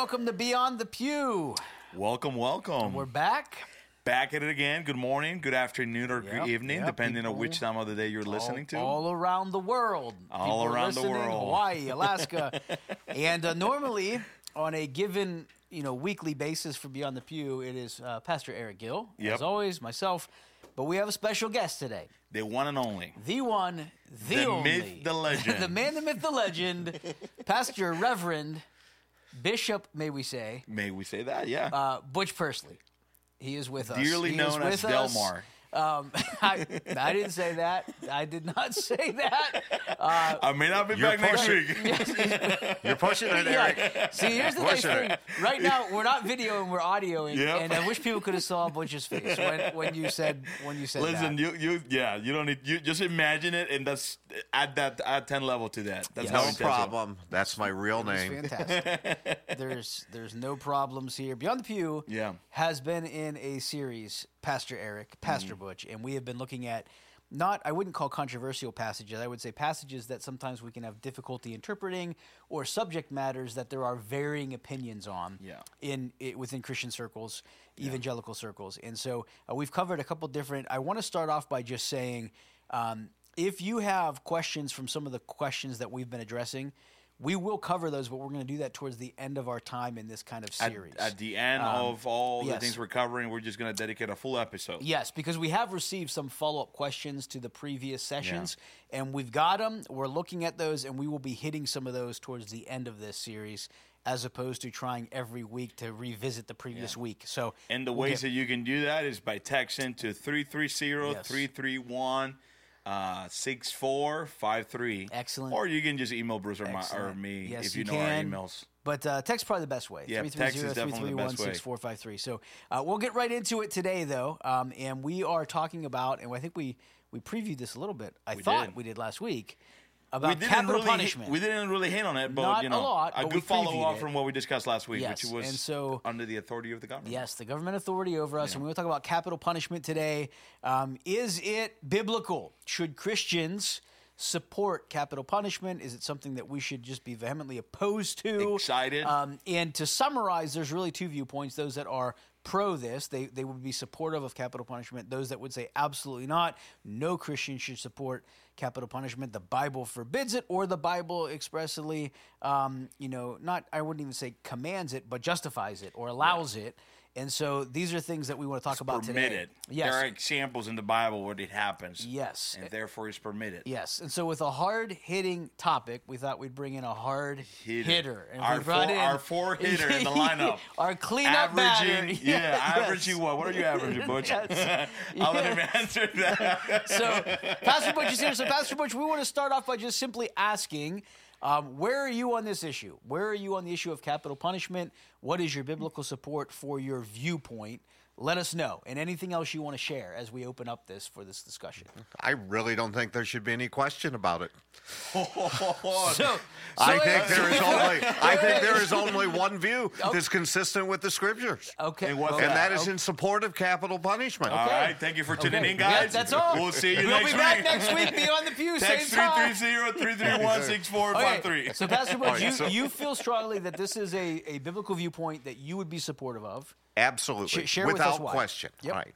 welcome to Beyond the Pew. Welcome, welcome. We're back. back at it again. Good morning, good afternoon, or Yep, good evening, yep, depending on people which time of the day you're listening to. all, around the world. All People around the listening, world. Hawaii, Alaska, and uh, normally on a given you know weekly basis for Beyond the Pew, it is uh, Pastor Eric Gill, Yep. as always, myself. But we have a special guest today. the one and only. The one, the, The only, myth, the legend. the man, the myth, the legend, Pastor Reverend Bishop, may we say, May we say that? Yeah. uh, Butch Pursley. He is with us. Dearly He known is as with us. Delmar. Um, I, I didn't say that. I did not say that. I may not be You're back next pushing- week. You're pushing it, Eric. Yeah. See, here's the nice thing. Right now, we're not videoing, we're audioing, Yep. and I wish people could have saw Butch's face when, when you said when you said Listen, that. you you yeah, you don't need you just imagine it and that's add that add ten level to that. That's Yes. No problem. That's my real name. fantastic. there's there's no problems here. Beyond the Pew Yeah. has been in a series, Pastor Eric, Pastor Mm-hmm. Butch, and we have been looking at not I wouldn't call controversial passages. I would say passages that sometimes we can have difficulty interpreting or subject matters that there are varying opinions on Yeah. in it, within Christian circles, evangelical circles. And so uh, we've covered a couple different I want to start off by just saying um, if you have questions from some of the questions that we've been addressing, we will cover those, but we're going to do that towards the end of our time in this kind of series. at the end um, of all the yes. things we're covering, we're just gonna dedicate a full episode. Yes, because we have received some follow up questions to the previous sessions, and we've got them. We're looking at those, and we will be hitting some of those towards the end of this series, as opposed to trying every week to revisit the previous week. So, And the we'll ways get- that you can do that is by texting to 330-331 uh, 6453. Excellent. Or you can just email Bruce or, my, or me Yes, if you, know can. our emails. But uh, text probably the best way. Yeah, text is definitely the best way. 331-6453. So uh, we'll get right into it today, though, um, and we are talking about, and I think we we previewed this a little bit. I thought did. we did last week about we capital really punishment. Hit, we didn't really hit on it, but Not you a know, lot, a good follow up from what we discussed last week, Yes, which was and so- under the authority of the government. Yes, the government authority over us, and we will talk about capital punishment today. Um, is it biblical? Should Christians support capital punishment? Is it something that we should just be vehemently opposed to? Excited. Um, and to summarize, there's really two viewpoints: those that are pro this, they they would be supportive of capital punishment; those that would say absolutely not, no Christian should support capital punishment. The Bible forbids it, or the Bible expressly, um, you know, not I wouldn't even say commands it, but justifies it or allows it. And so these are things that we want to talk about today. permitted. Yes. There are examples in the Bible where it happens. Yes. And therefore it's permitted. Yes, and so with a hard hitting topic, we thought we'd bring in a hard hitter. Hitter. And Our we brought four- in our four hitter in the lineup. our cleanup batter. Yeah, Yes. averaging what? What are you averaging, Butch? Yes. I'll let him answer that. So, Pastor Butch is here. So, Pastor Butch, we want to start off by just simply asking, um, where are you on this issue? Where are you on the issue of capital punishment? What is your biblical support for your viewpoint? Let us know, and anything else you want to share as we open up this for this discussion. I really don't think there should be any question about it. So, I think there is only I think there is only one view that's consistent with the scriptures. okay, And well, And that is okay. in support of capital punishment. All right. Thank you for tuning Okay. in, guys. Yeah, that's all. We'll see you We'll next week. We'll be back next week. Beyond the pew, same Text 330-331-6453. So Pastor Butch, All right, you, so- you feel strongly that this is a, a biblical viewpoint that you would be supportive of. Absolutely. Sh- share with us Without why. question. Yep. Right.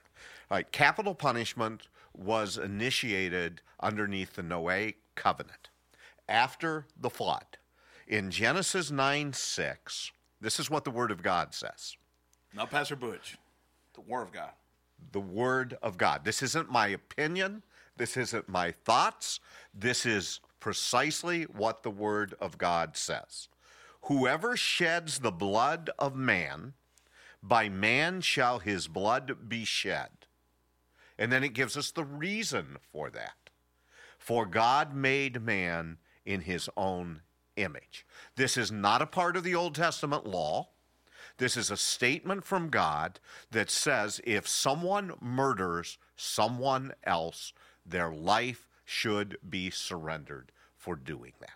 All right. Capital punishment was initiated underneath the Noahic covenant after the flood. In Genesis 9 6, this is what the Word of God says. Now, Pastor Butch, the Word of God. the Word of God. This isn't my opinion. This isn't my thoughts. This is precisely what the Word of God says. Whoever sheds the blood of man, by man shall his blood be shed. And then it gives us the reason for that. For God made man in his own image. This is not a part of the Old Testament law. This is a statement from God that says if someone murders someone else, their life should be surrendered for doing that.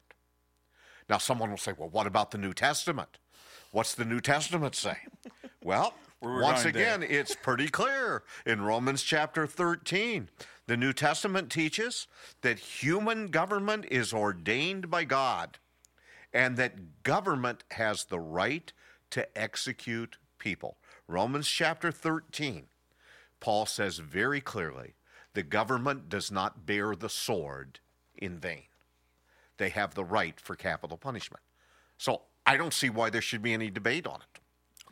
Now, someone will say, well, what about the New Testament? What's the New Testament say? Well, we're once again, it's pretty clear in Romans chapter 13. The New Testament teaches that human government is ordained by God and that government has the right to execute people. Romans chapter 13, Paul says very clearly the government does not bear the sword in vain. They have the right for capital punishment. So I don't see why there should be any debate on it.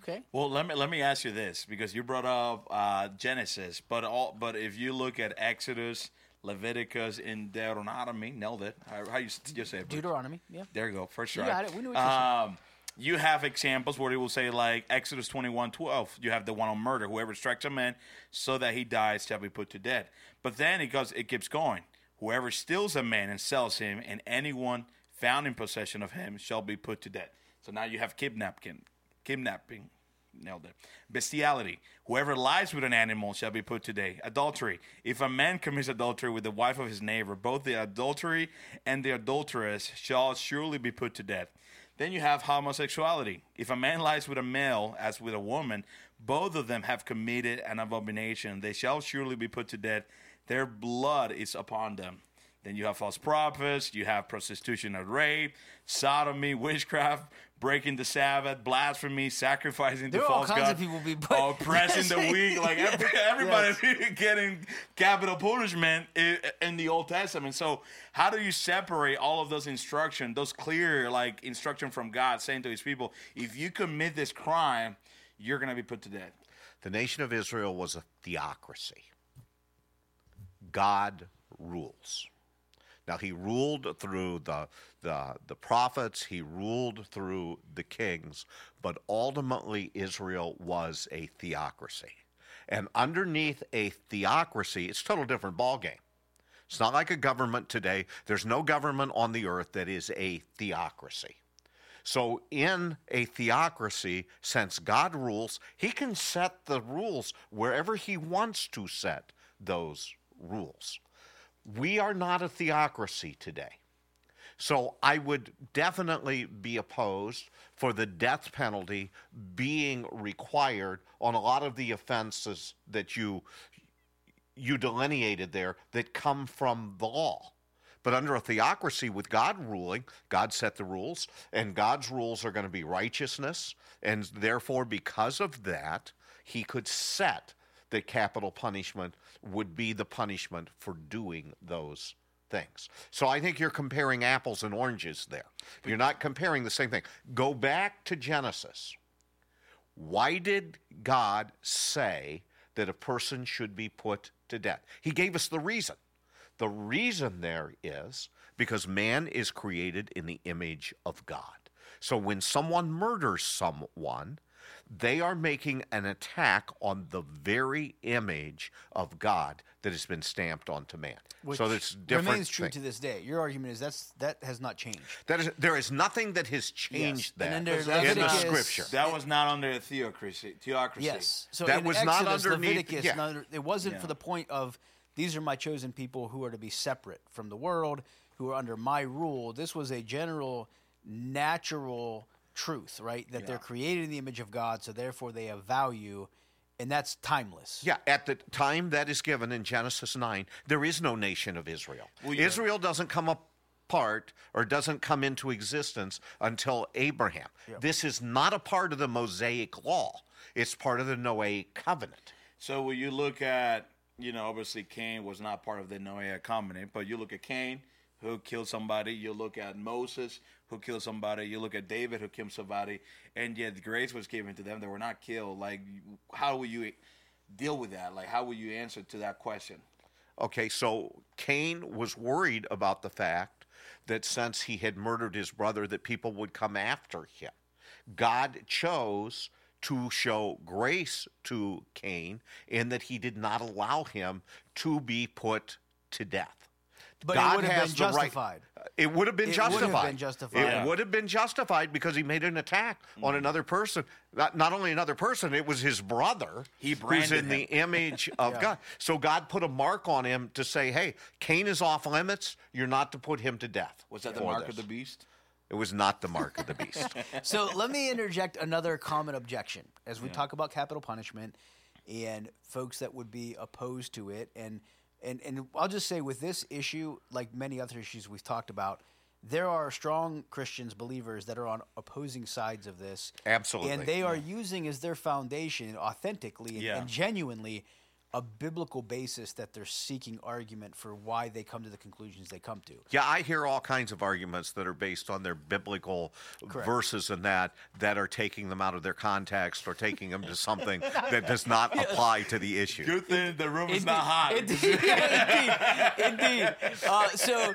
Okay. Well, let me let me ask you this because you brought up uh, Genesis, but all but if you look at Exodus, Leviticus, and Deuteronomy, nailed it. How, you say it? Deuteronomy. Yeah. There you go. First try. You got it. We knew what you're um, you have examples where it will say like Exodus 21, 12. You have the one on murder. Whoever strikes a man so that he dies shall be put to death. But then it goes, it keeps going. Whoever steals a man and sells him, and anyone found in possession of him shall be put to death. So now you have kidnapping, kidnapping, nailed it. Bestiality. Whoever lies with an animal shall be put to death. Adultery. If a man commits adultery with the wife of his neighbor, both the adultery and the adulteress shall surely be put to death. Then you have homosexuality. If a man lies with a male as with a woman, both of them have committed an abomination. They shall surely be put to death. Their blood is upon them. Then you have false prophets, you have prostitution and rape, sodomy, witchcraft, breaking the Sabbath, blasphemy, sacrificing to There are false gods, of people be put- oppressing the weak. Like every, everybody getting capital punishment i- in the Old Testament. So how do you separate all of those instruction, those clear like instruction from God, saying to His people, if you commit this crime, you're gonna be put to death. The nation of Israel was a theocracy. God rules. Now he ruled through the, the the prophets, he ruled through the kings, but ultimately Israel was a theocracy. And underneath a theocracy, it's a total different ballgame. It's not like a government today. There's no government on the earth that is a theocracy. So, in a theocracy, since God rules, He can set the rules wherever He wants to set those rules. We are not a theocracy today. So, I would definitely be opposed for the death penalty being required on a lot of the offenses that you you delineated there that come from the law. But under a theocracy with God ruling, God set the rules, and God's rules are going to be righteousness. And therefore, because of that, he could set that capital punishment would be the punishment for doing those things. So I think you're comparing apples and oranges there. You're not comparing the same thing. Go back to Genesis. Why did God say that a person should be put to death? He gave us the reason. The reason there is because man is created in the image of God. So when someone murders someone, they are making an attack on the very image of God that has been stamped onto man. Which so it's different. remains true thing. to this day. Your argument is that's that has not changed. That is, there is nothing that has changed And then that there's in the scripture. That was not under a theocracy. Theocracy. Yes. So That in was not Exodus, underneath- Leviticus, yeah. none- it wasn't Yeah. for the point of these are my chosen people who are to be separate from the world, who are under my rule. This was a general, natural truth, right? That they're created in the image of God, so therefore they have value, and that's timeless. Yeah, at the time that is given in Genesis 9, there is no nation of Israel. Well, yeah. Israel doesn't come apart or doesn't come into existence until Abraham. This is not a part of the Mosaic law, it's part of the Noahic covenant. So when you look at, you know, obviously Cain was not part of the Noahic covenant, but you look at Cain who killed somebody, you look at Moses who killed somebody, you look at David who killed somebody, and yet grace was given to them; they were not killed. Like, how will you deal with that? Like, how will you answer to that question? Okay, so Cain was worried about the fact that since he had murdered his brother, that people would come after him. God chose to show grace to Cain in that he did not allow him to be put to death. But it would have been the right- justified. Uh, it would have been It would have been justified. It Yeah. would have been justified because he made an attack on mm-hmm. another person. Not, not only another person, it was his brother He who's branded in the image of God. So God put a mark on him to say, hey, Cain is off limits. You're not to put him to death. Was that the for mark of the beast? It was not the mark of the beast. so let me interject another common objection as we talk about capital punishment and folks that would be opposed to it and and and I'll just say with this issue like many other issues we've talked about there are strong Christians, believers that are on opposing sides of this. Absolutely. And they are using as their foundation, authentically and, Yeah. and genuinely, a biblical basis that they're seeking argument for why they come to the conclusions they come to. Yeah, I hear all kinds of arguments that are based on their biblical Correct. verses and that that are taking them out of their context or taking them to something that does not apply to the issue. Good thing the room is not hot. Indeed, indeed, indeed. Uh, so,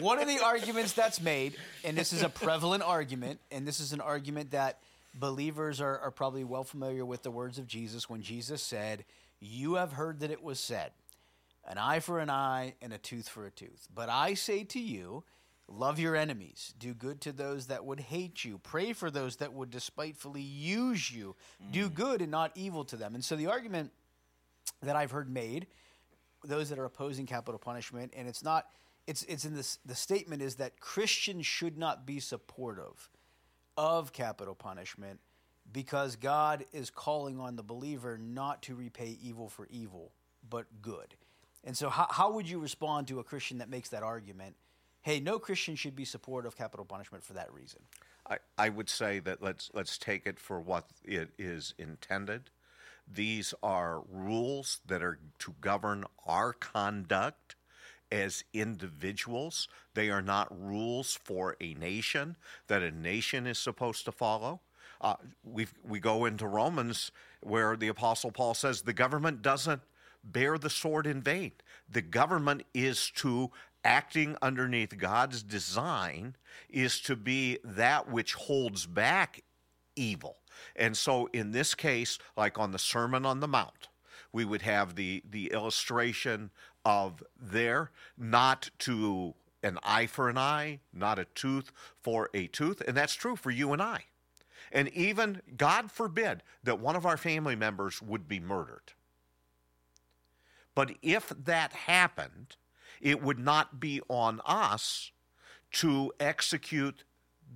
one of the arguments that's made, and this is a prevalent argument, and this is an argument that believers are, are probably well familiar with the words of Jesus when Jesus said, You have heard that it was said, an eye for an eye and a tooth for a tooth. But I say to you, Love your enemies. Do good to those that would hate you. Pray for those that would despitefully use you. Do mm. good and not evil to them. And so the argument that I've heard made, those that are opposing capital punishment, and it's not, it's it's in this. The statement is that Christians should not be supportive of capital punishment because God is calling on the believer not to repay evil for evil, but good. And so, how, how would you respond to a Christian that makes that argument? Hey, no Christian should be supportive of capital punishment for that reason. I, I would say that let's let's take it for what it is intended. These are rules that are to govern our conduct as individuals. They are not rules for a nation that a nation is supposed to follow. Uh, we we go into Romans where the Apostle Paul says the government doesn't bear the sword in vain. The government is to acting underneath God's design is to be that which holds back evil. And so in this case, like on the Sermon on the Mount, we would have the the illustration of there not to an eye for an eye, not a tooth for a tooth, and that's true for you and I. And even God forbid that one of our family members would be murdered. But if that happened, it would not be on us to execute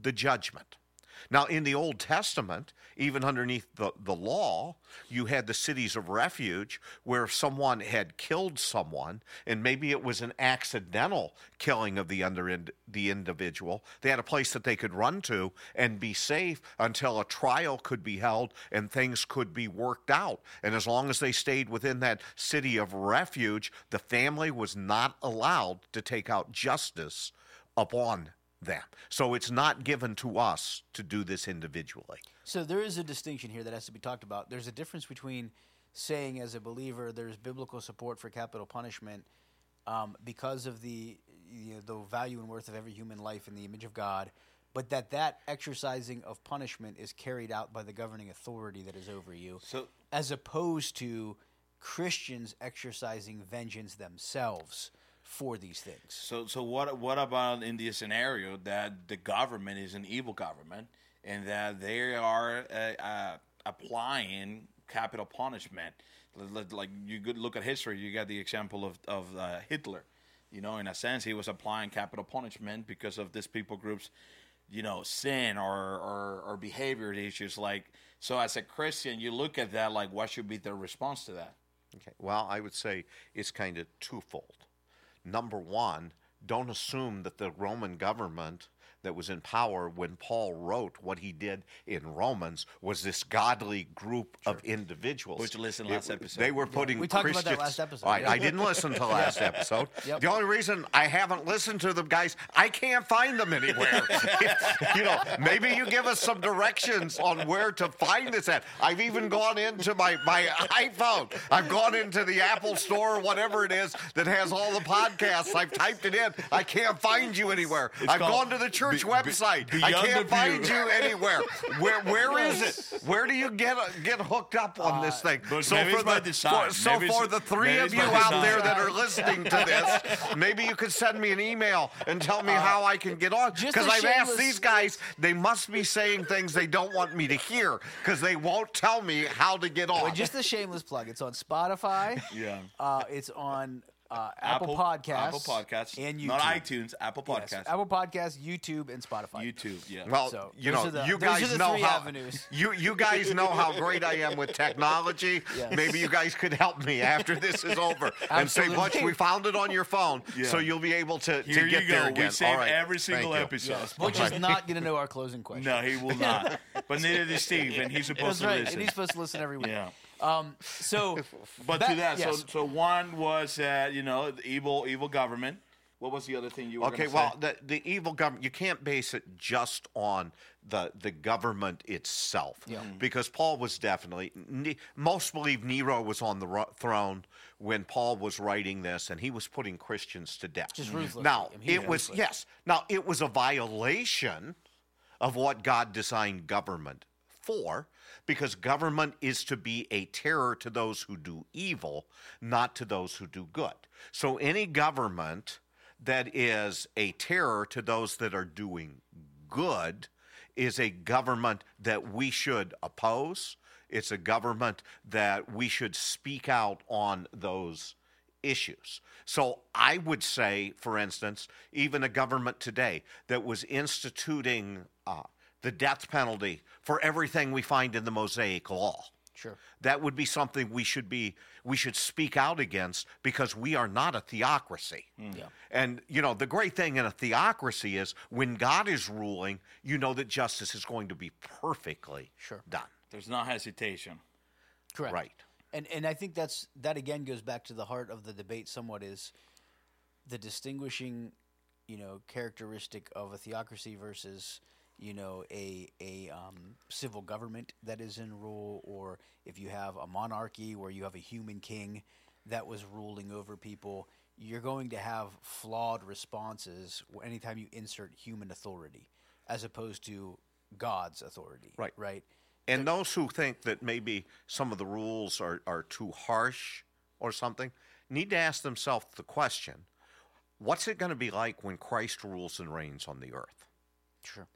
the judgment. Now, in the Old Testament, even underneath the, the law, you had the cities of refuge where if someone had killed someone, and maybe it was an accidental killing of the, under, the individual, they had a place that they could run to and be safe until a trial could be held and things could be worked out. And as long as they stayed within that city of refuge, the family was not allowed to take out justice upon them. So it's not given to us to do this individually. So there is a distinction here that has to be talked about. There's a difference between saying, as a believer, there's biblical support for capital punishment um, because of the you know, the value and worth of every human life in the image of God, but that that exercising of punishment is carried out by the governing authority that is over you, So- as opposed to Christians exercising vengeance themselves for these things. So, so what? What about in the scenario that the government is an evil government and that they are uh, uh, applying capital punishment? L- l- Like you could look at history, you got the example of of uh, Hitler. You know, in a sense, he was applying capital punishment because of this people groups, you know, sin or or, or behavior issues. Like, so as a Christian, you look at that like, what should be the response to that? Okay. Well, I would say it's kind of twofold. Number one, don't assume that the Roman government that was in power when Paul wrote what he did in Romans was this godly group of individuals. Which you listened It- last episode. They were putting We talked about that Christians- last episode, I, yeah. I didn't listen to last episode. Yep. The only reason I haven't listened to them, guys, I can't find them anywhere. you know, maybe you give us some directions on where to find this at. I've even gone into my, my iPhone. I've gone into the Apple store or whatever it is that has all the podcasts. I've typed it in. I can't find you anywhere. I've gone to the church Be- website. I can't find you anywhere. Where where is it? Where do you get get hooked up on this thing? but maybe it's by design. for, so for the three of you out design. there that are listening to this, maybe you could send me an email and tell me how I can get on. Because I've asked these guys, they must be saying things they don't want me to hear because they won't tell me how to get on. But just a shameless plug. It's on Spotify. Yeah. Uh, it's on uh, Apple, Podcasts, Apple Podcasts, and YouTube. not iTunes, Apple Yes, Apple Podcasts, YouTube, and Spotify. YouTube. Yeah. Well, So, you know, the- you guys know how avenues. you you guys know how great I am with technology. Yes. Maybe you guys could help me after this is over and say, Absolutely. "Butch, we found it on your phone, Yeah. so you'll be able to, Here to get you go. there again." We save All right. every single Thank episode. Yes, Butch is not going to know our closing question. No, he will not. but neither does Steve, and he's supposed That's to right. listen. And he's supposed to listen every week. yeah. Um, so, But back- to that, yes. so so one was uh, you know the evil evil government. What was the other thing you were Okay, well, say? the, the evil government, you can't base it just on the, the government itself. Yeah. Because Paul was definitely, most believe Nero was on the throne when Paul was writing this, and he was putting Christians to death. Just ruthlessly. Now, I mean, it was was, ruthless. yes, now it was a violation of what God designed government for, because government is to be a terror to those who do evil, not to those who do good. So any government that is a terror to those that are doing good is a government that we should oppose. It's a government that we should speak out on those issues. So I would say, for instance, even a government today that was instituting uh, the death penalty for everything we find in the Mosaic Law. Sure. That would be something we should be we should speak out against because we are not a theocracy. Mm. Yeah. And you know, the great thing in a theocracy is when God is ruling, you know that justice is going to be perfectly Sure. done. There's no hesitation. Correct. Right. And and I think that's that again goes back to the heart of the debate somewhat is the distinguishing, you know, characteristic of a theocracy versus, you know, a a um, civil government that is in rule, or if you have a monarchy where you have a human king that was ruling over people, you're going to have flawed responses anytime you insert human authority, as opposed to God's authority. Right. Right. And those who think that maybe some of the rules are, are too harsh or something need to ask themselves the question what's it going to be like when Christ rules and reigns on the earth? Sure.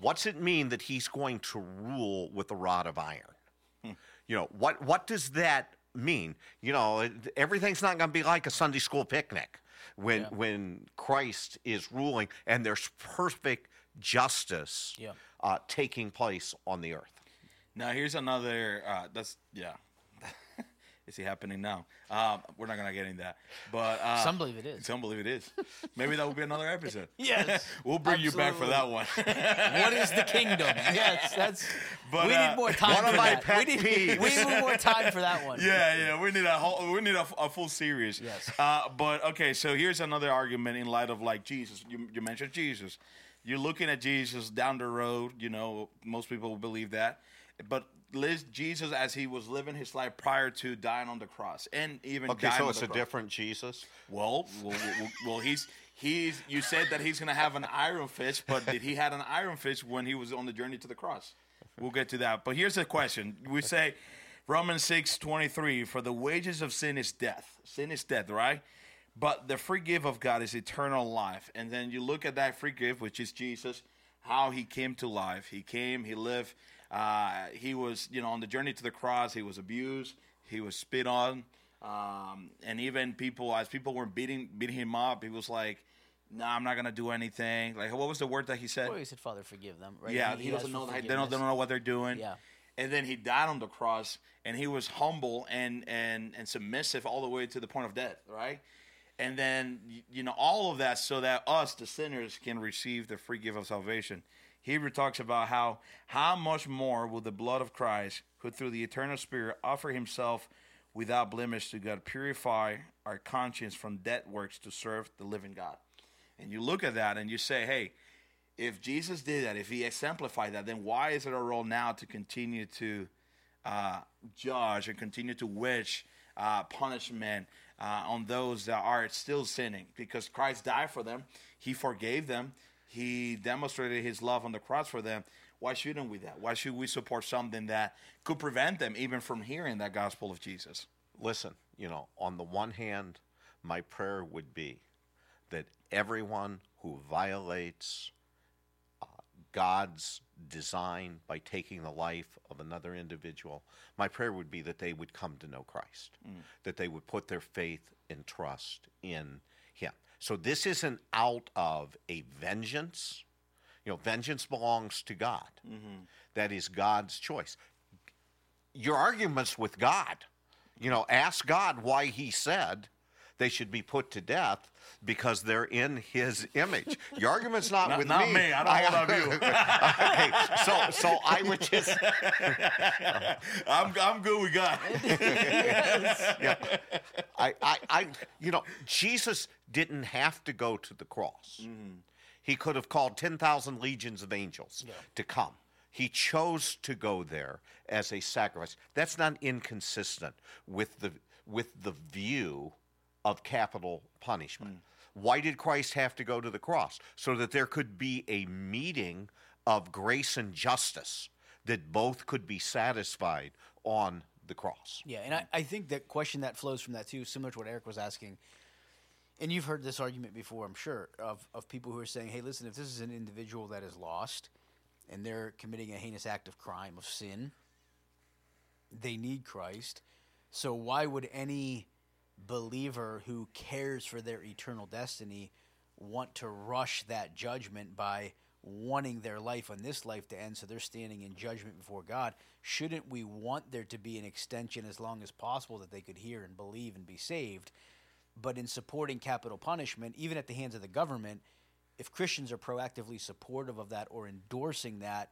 What's it mean that he's going to rule with a rod of iron? You know, what, what does that mean? You know, everything's not going to be like a Sunday school picnic when, Yeah. when Christ is ruling and there's perfect justice Yeah. uh, taking place on the earth. Now here's another. Uh, that's yeah. Is he happening now? Um, we're not gonna get into that, but uh, Some believe it is. Some believe it is. Maybe that will be another episode. Yes, we'll bring you back for that one. what is the kingdom? Yes, that's. But, we uh, need more time one for of my that. pet we need, peeves. We need more time for that one. yeah, yeah, we need a whole, we need a, a full series. Yes. Uh, but okay, so here's another argument in light of like Jesus. You, you mentioned Jesus. You're looking at Jesus down the road. You know, most people believe that, but Liz, Jesus as he was living his life prior to dying on the cross, and even Okay, dying so it's a cross. different Jesus. Well, well, well, well, he's he's. You said that he's gonna have an iron fist, but did he had an iron fist when he was on the journey to the cross? We'll get to that. But here's the question: We say Romans six twenty three, for the wages of sin is death. Sin is death, right? But the free gift of God is eternal life. And then you look at that free gift, which is Jesus, how he came to life. He came, he lived. Uh, he was, you know, on the journey to the cross. He was abused. He was spit on. Um, and even people, as people were beating beating him up, he was like, "No, I'm not gonna do anything." Like, what was the word that he said? Well, he said, "Father, forgive them." Right? Yeah, he, doesn't know. They don't, they don't know what they're doing. Yeah. And then he died on the cross, and he was humble and and and submissive all the way to the point of death, right? And then you know all of that so that us, the sinners, can receive the free gift of salvation. Hebrew talks about how how much more will the blood of Christ, who through the eternal Spirit offer Himself without blemish to God, purify our conscience from dead works to serve the living God. And you look at that and you say, hey, if Jesus did that, if he exemplified that, then why is it our role now to continue to uh, judge and continue to wish uh, punishment uh, on those that are still sinning? Because Christ died for them, he forgave them, he demonstrated his love on the cross for them. Why shouldn't we that? Why should we support something that could prevent them even from hearing that gospel of Jesus? Listen, you know, on the one hand, my prayer would be that everyone who violates uh, God's design by taking the life of another individual, my prayer would be that they would come to know Christ, that they would put their faith and trust in. So this isn't out of a vengeance. You know, vengeance belongs to God. Mm-hmm. That is God's choice. Your arguments with God, you know, ask God why He said they should be put to death because they're in His image. Your argument's not, Not- with not me. me. I don't hold on you. So I would just I'm, I'm good with God. yeah. I, I, I, you know, Jesus didn't have to go to the cross. Mm-hmm. He could have called 10,000 legions of angels to come. He chose to go there as a sacrifice. That's not inconsistent with the, with the view of capital punishment. Mm. Why did Christ have to go to the cross? So that there could be a meeting of grace and justice, that both could be satisfied on the cross. Yeah, and I, I think that question that flows from that too, similar to what Eric was asking. And you've heard this argument before, I'm sure, of, of people who are saying, hey, listen, if this is an individual that is lost and they're committing a heinous act of crime, of sin, they need Christ. So why would any believer who cares for their eternal destiny want to rush that judgment by wanting their life on this life to end so they're standing in judgment before God? Shouldn't we want there to be an extension as long as possible that they could hear and believe and be saved? But in supporting capital punishment, even at the hands of the government, if Christians are proactively supportive of that or endorsing that,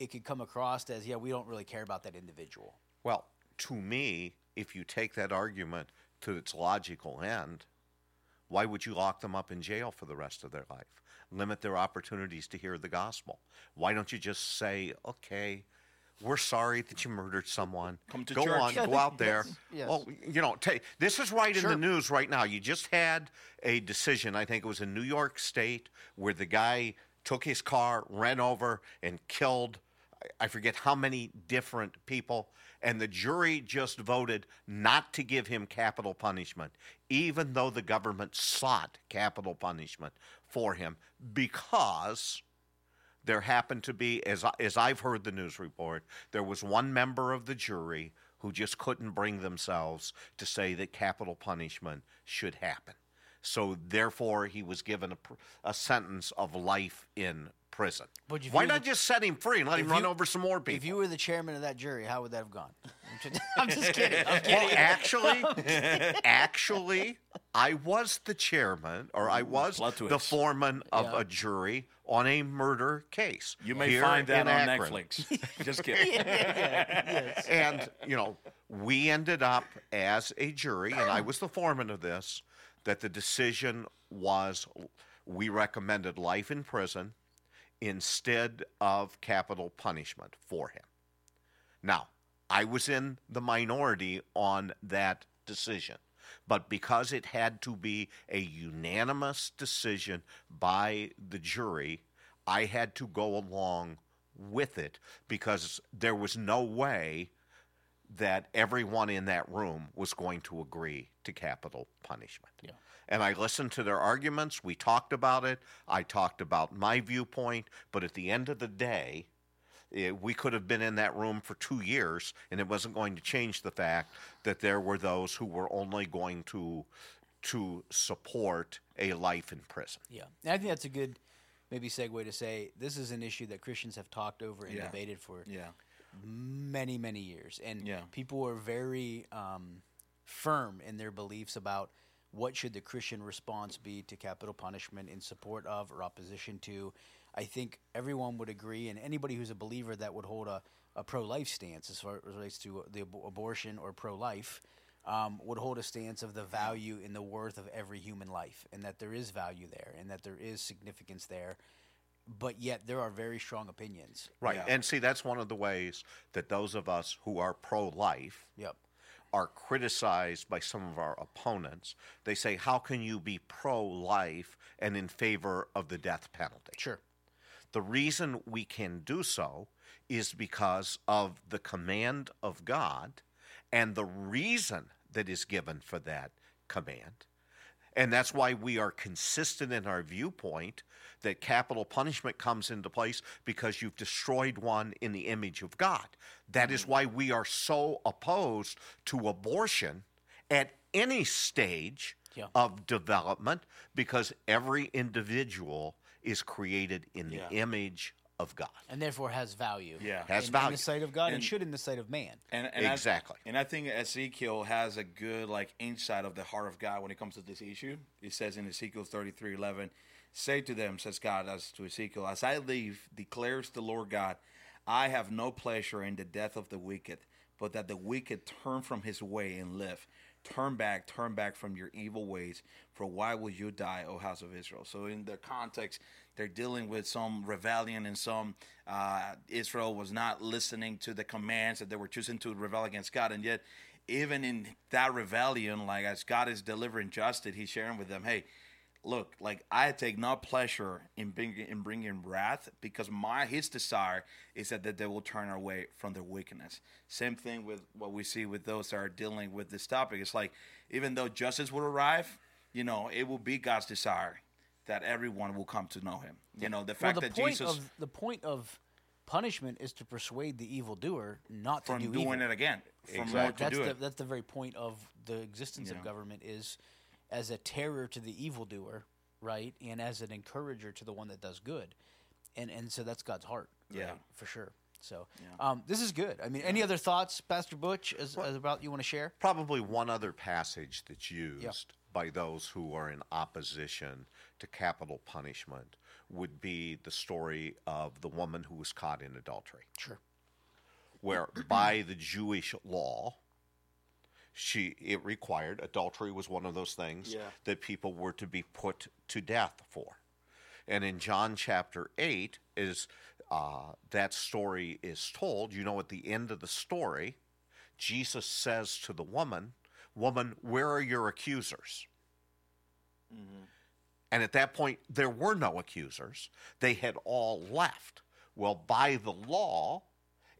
it could come across as, yeah, we don't really care about that individual. Well, to me, if you take that argument to its logical end, why would you lock them up in jail for the rest of their life? Limit their opportunities to hear the gospel. Why don't you just say, okay, we're sorry that you murdered someone. Come to go church." on, Yeah, go out there. that's- yes. Well, you know, ta this is right in the news right now. You just had a decision. I think it was in New York State where the guy took his car, ran over, and killed. I- I forget how many different people, and the jury just voted not to give him capital punishment, even though the government sought capital punishment for him because there happened to be, as, as I've heard the news report, there was one member of the jury who just couldn't bring themselves to say that capital punishment should happen. So therefore, he was given a, a sentence of life in prison. But Why you- not just set him free and let him if run you- over some more people? If you were the chairman of that jury, how would that have gone? I'm just, I'm just kidding. I'm Well, actually, actually, I was the chairman, or I was the foreman of Yeah. a jury on a murder case. You may find that on Akron. Netflix. Just kidding. And, you know, we ended up as a jury, and I was the foreman of this, that the decision was we recommended life in prison instead of capital punishment for him. Now, I was in the minority on that decision, but because it had to be a unanimous decision by the jury, I had to go along with it because there was no way that everyone in that room was going to agree to capital punishment. Yeah. And I listened to their arguments. We talked about it. I talked about my viewpoint. But at the end of the day, eh, we could have been in that room for two years, and it wasn't going to change the fact that there were those who were only going to to support a life in prison. Yeah, and I think that's a good maybe segue to say this is an issue that Christians have talked over and Yeah. debated for Yeah. many many years, and Yeah. people are very um, firm in their beliefs about what should the Christian response be to capital punishment in support of or opposition to. I think everyone would agree, and anybody who's a believer that would hold a, a pro life stance as far as relates to the ab- abortion or pro life. Um, would hold a stance of the value and the worth of every human life, and that there is value there, and that there is significance there, but yet there are very strong opinions. Right. Yeah. And see, that's one of the ways that those of us who are pro life Yep. Are criticized by some of our opponents. They say, How can you be pro life and in favor of the death penalty? Sure. The reason we can do so is because of the command of God and the reason that is given for that command. And that's why we are consistent in our viewpoint that capital punishment comes into place because you've destroyed one in the image of God. That is mm. why we are so opposed to abortion at any stage Yeah. of development because every individual is created in the Yeah. image of God. and therefore has value. Yeah. Has in, in the sight of God and, And- should in the sight of man. And, and Exactly. I, and I think Ezekiel has a good like insight of the heart of God when it comes to this issue. It says in Ezekiel thirty three eleven, "Say to them," says God as to Ezekiel, "As I live, declares the Lord God, I have no pleasure in the death of the wicked, but that the wicked turn from his way and live. Turn back, turn back from your evil ways. For why will you die, O house of Israel?" So in the context, they're dealing with some rebellion and some uh, Israel was not listening to the commands that they were choosing to rebel against God, and yet even in that rebellion, like as God is delivering justice, He's sharing with them, hey. Look, like I take no pleasure in bringing in bringing wrath because my his desire is that, that they will turn away from their wickedness. Same thing with what we see with those that are dealing with this topic. It's like even though justice will arrive, you know, it will be God's desire that everyone will come to know Him. You know, the Well, fact the that point Jesus of the point of punishment is to persuade the evildoer not to do doing evil. it again, from Exactly. that's do the it. that's the very point of the existence Yeah. of government is as a terror to the evildoer, right, and as an encourager to the one that does good, and and so that's God's heart, Yeah. right, for sure. So um, this is good. I mean, any other thoughts, Pastor Butch, as, as about you want to share? Probably one other passage that's used by those who are in opposition to capital punishment would be the story of the woman who was caught in adultery, Sure. where by the Jewish law, she it required adultery was one of those things Yeah. that people were to be put to death for. And in John chapter 8 is uh, that story is told. You know, at the end of the story, Jesus says to the woman, Woman, where are your accusers? And at that point, there were no accusers. They had all left. Well, by the law,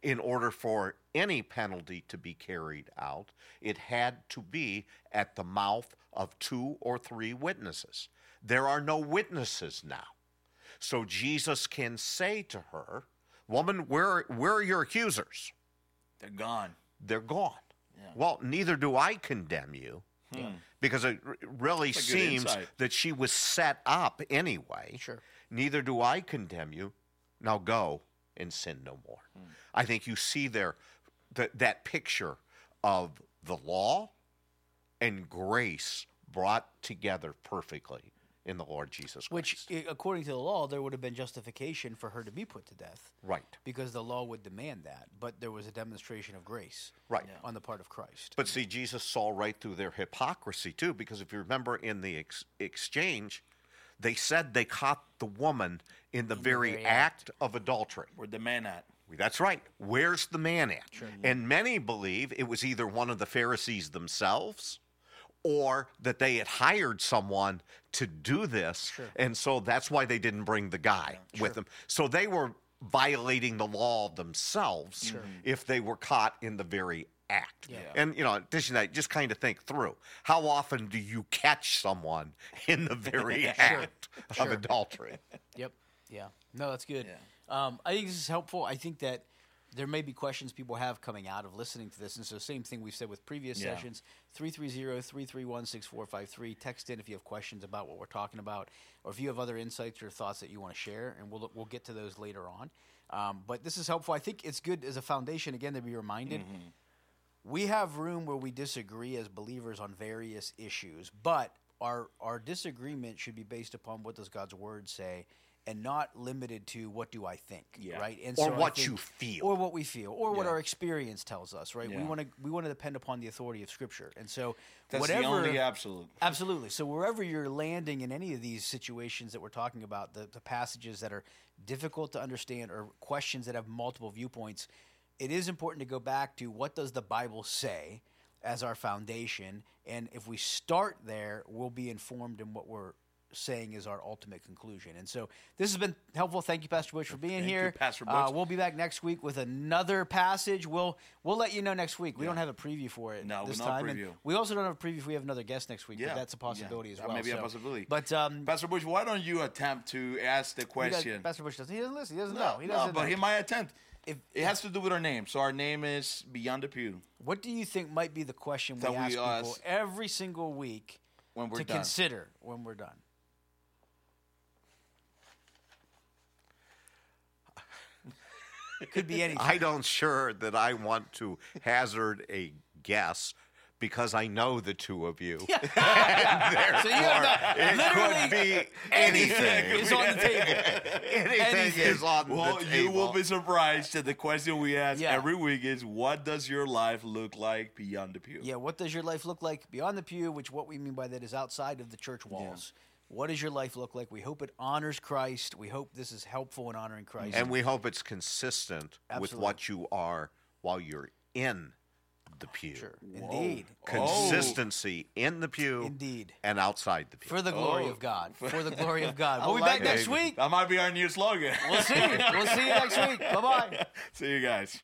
in order for any penalty to be carried out, it had to be at the mouth of two or three witnesses. There are no witnesses now. So Jesus can say to her, Woman, where, where are your accusers? They're gone. They're gone. Well, neither do I condemn you. Hmm. Because it really seems insight. that she was set up anyway. Sure. Neither do I condemn you. Now go and sin no more. I think you see there that that picture of the law and grace brought together perfectly in the Lord Jesus Christ. Which, according to the law, there would have been justification for her to be put to death. right. because the law would demand that. But there was a demonstration of grace Right. on the part of Christ. But see, Jesus saw right through their hypocrisy too, because if you remember in the ex- exchange, they said they caught the woman in the very, very act of adultery. Where the man at? That's right. Where's the man at? And many believe it was either one of the Pharisees themselves or that they had hired someone to do this. And so that's why they didn't bring the guy with them. So they were violating the law themselves if they were caught in the very act. And, you know, in addition to that, just kind of think through how often do you catch someone in the very act of adultery? Yep. Yeah. No, that's good. Um, I think this is helpful. I think that there may be questions people have coming out of listening to this. And so, same thing we've said with previous Yeah. sessions 330 331 6453. Text in if you have questions about what we're talking about, or if you have other insights or thoughts that you want to share, and we'll, we'll get to those later on. Um, but this is helpful. I think it's good as a foundation, again, to be reminded. We have room where we disagree as believers on various issues, but our our disagreement should be based upon what does God's word say, and not limited to what do I think, Yeah. right? And Or I what think- you feel. or what we feel, or what our experience tells us, right? We want to we want to depend upon the authority of Scripture, and so That's whatever the only absolute. Absolutely. So wherever you're landing in any of these situations that we're talking about, the, the passages that are difficult to understand or questions that have multiple viewpoints, it is important to go back to what does the Bible say as our foundation, and if we start there, we'll be informed in what we're saying is our ultimate conclusion. And so this has been helpful. Thank you, Pastor Butch, for being Thank you, here. Pastor Uh, Butch. we'll be back next week with another passage. We'll we'll let you know next week. We don't have a preview for it No, this no time. and preview. we also don't have a preview if we have another guest next week. Yeah, but that's a possibility yeah, as that well. may be a possibility. But um, Pastor Butch, why don't you attempt to ask the question? Pastor Butch doesn't. He doesn't listen. He doesn't no, know. He no, doesn't but know. he might attempt. If- it has to do with our name. So our name is Beyond the Pew. What do you think might be the question we That we ask people every single week when we're to done. consider when we're done? It could be anything. I don't sure that I want to hazard a guess because I know the two of you. so you have no, It literally could be anything anything. is on the table. Anything, Anything. is on Well, the you will be surprised that the question we ask Yeah. every week is, "What does your life look like beyond the pew?" Yeah, what does your life look like beyond the pew? Which what we mean by that is outside of the church walls. What does your life look like? We hope it honors Christ. We hope this is helpful in honoring Christ. and we hope it's consistent with what you are while you're in the pew. sure, indeed, oh. Consistency in the pew Indeed. and outside the pew. for the glory Oh. of God. For the glory of God. We'll be like back next week. That might be our new slogan. We'll see. We'll see you next week. Bye bye. See you guys.